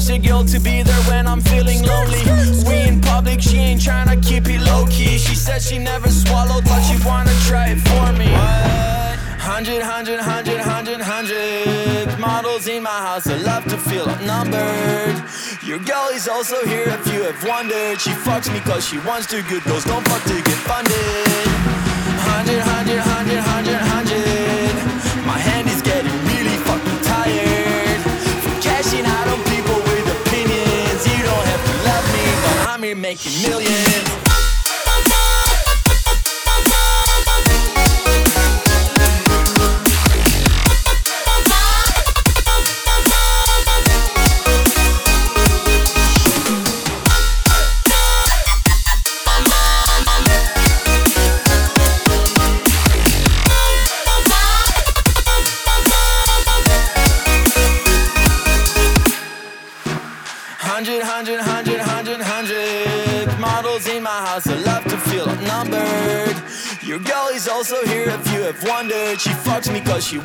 such a girl to be there when I'm feeling lonely. We in public, she ain't trying to keep it low key. She said she never swallowed, but she wanna try it for me. What? Hundred, hundred, hundred, hundred, hundred models in my house. I love to feel outnumbered. Your girl is also here if you have wondered. She fucks me cause she wants to good girls don't fuck to get funded. Hundred, hundred, hundred, hundred, hundred. I'm here making millions.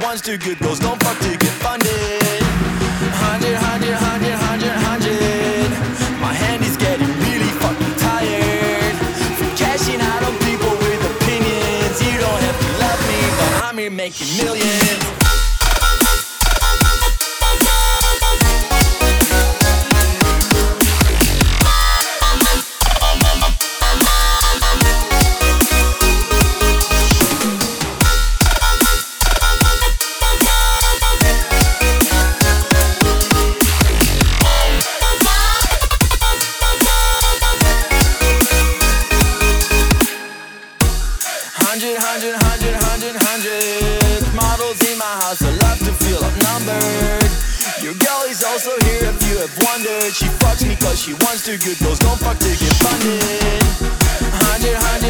One's too good, goes. She wants to good girls don't fuck to get funded Hundred, hundred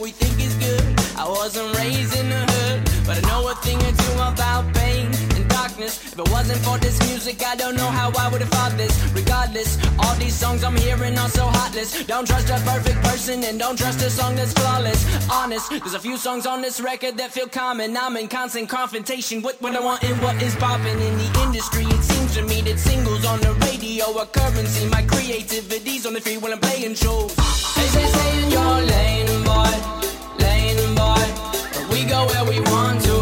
we think it wasn't for this music, I don't know how I would have thought this. Regardless, all these songs I'm hearing are so heartless. Don't trust a perfect person and don't trust a song that's flawless. Honest, there's a few songs on this record that feel common. I'm in constant confrontation with what I want and what is popping in the industry. It seems to me that singles on the radio are currency. My creativity's on the free when I'm playing shows. They say stay in your lane, boy, lane, boy. We go where we want to.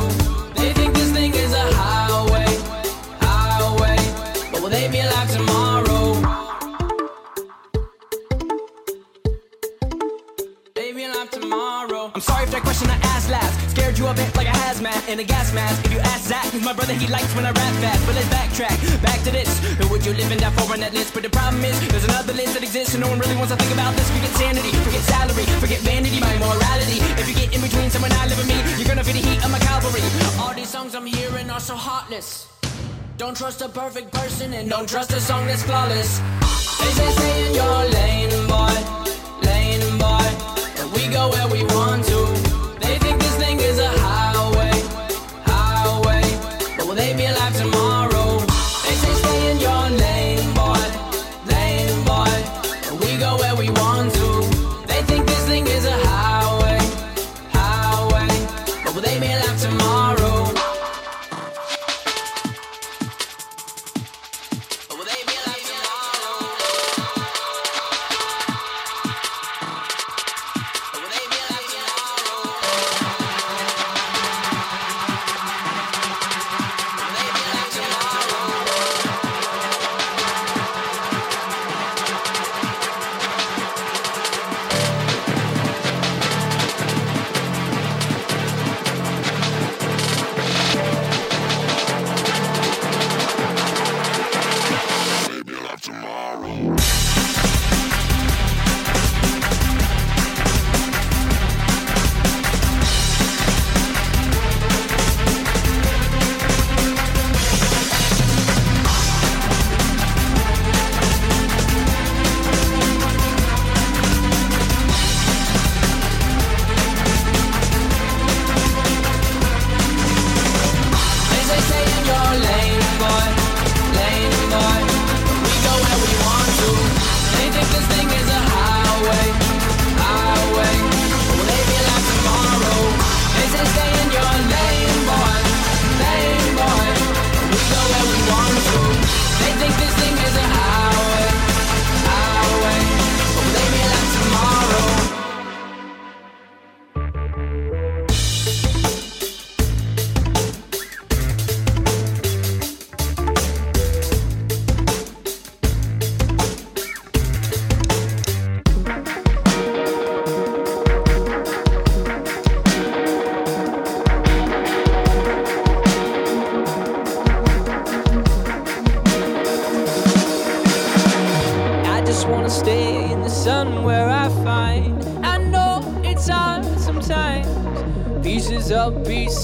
I'm sorry if that question I asked last scared you a bit like a hazmat in a gas mask. If you ask Zack, who's my brother, he likes when I rap fast. But let's backtrack, back to this. Who would you live in that for on that list? But the problem is, there's another list that exists, and no one really wants to think about this. Forget sanity, forget salary, forget vanity, my morality. If you get in between someone I live with me, you're gonna feel the heat of my cavalry. All these songs I'm hearing are so heartless. Don't trust a perfect person and don't trust a song that's flawless. They say stay in your lane, boy, lane, boy. And we go where we want to.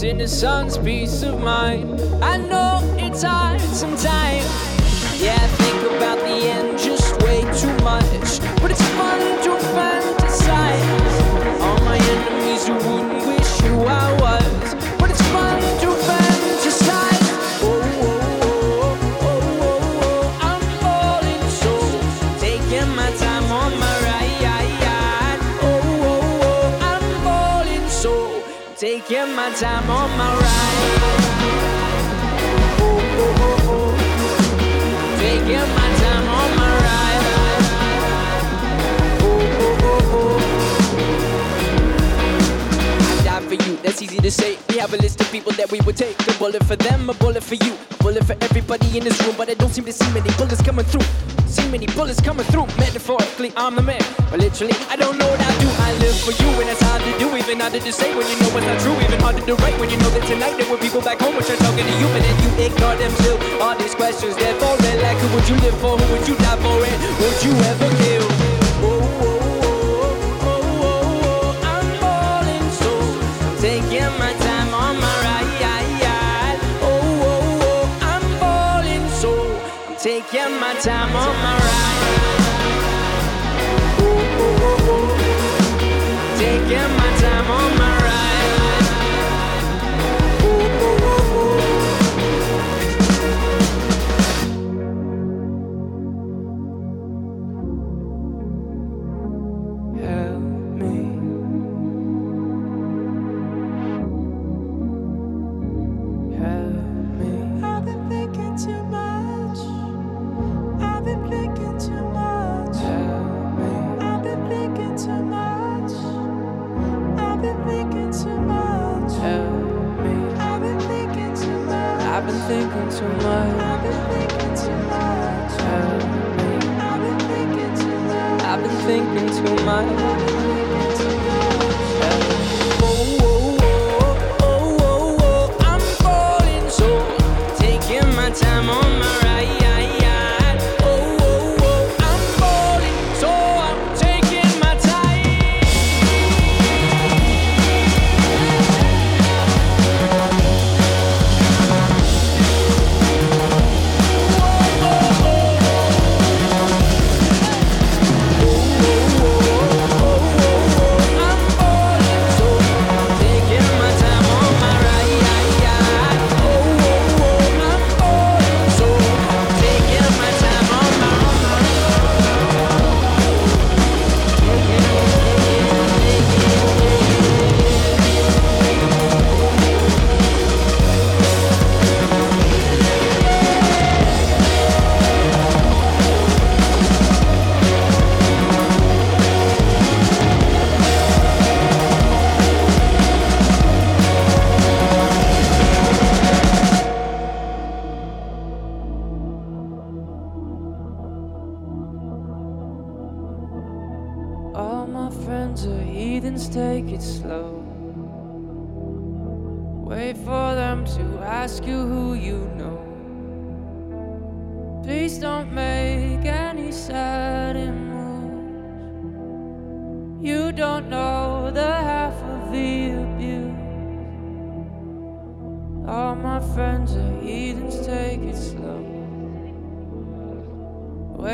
In the sun's peace of mind. Time on my ride. Oh, oh, oh. Taking my time on my ride. I die for you, that's easy to say. We have a list of people that we would take. A bullet for them, a bullet for you. A bullet for everybody in this room, but I don't seem to see many bullets coming through. See many bullets coming through. Metaphorically, I'm the man. But literally, I don't know what I do. I live for you, and it's hard to do. Even harder to say when you know it's not true. Even harder to write when you know that tonight there were people back home which are talking to you, but then you ignore them still. All these questions, they're foreign. Like, who would you live for? Who would you die for? And would you ever kill? Oh, oh, oh, oh, I'm falling so. Taking my time on my ride. Oh, I'm falling so. I'm taking my time on my ride.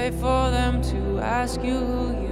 Wait for them to ask you who you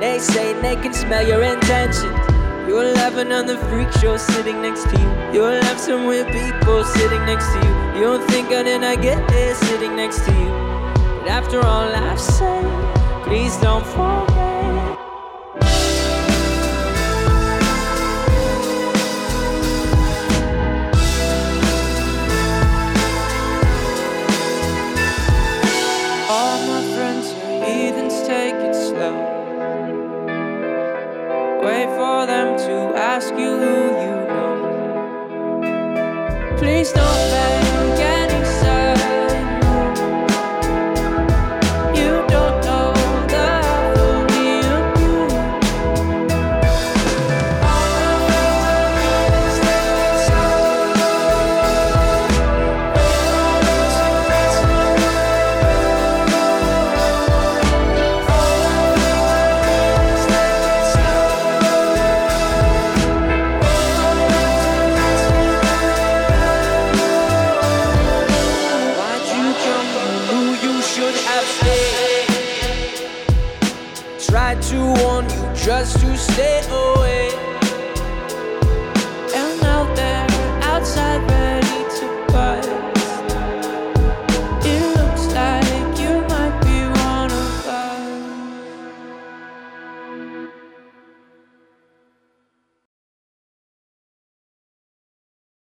They say they can smell your intentions. You'll have another freak show sitting next to you. You'll have some weird people sitting next to you. You don't think how did I get there sitting next to you? But after all I've said, please don't forget.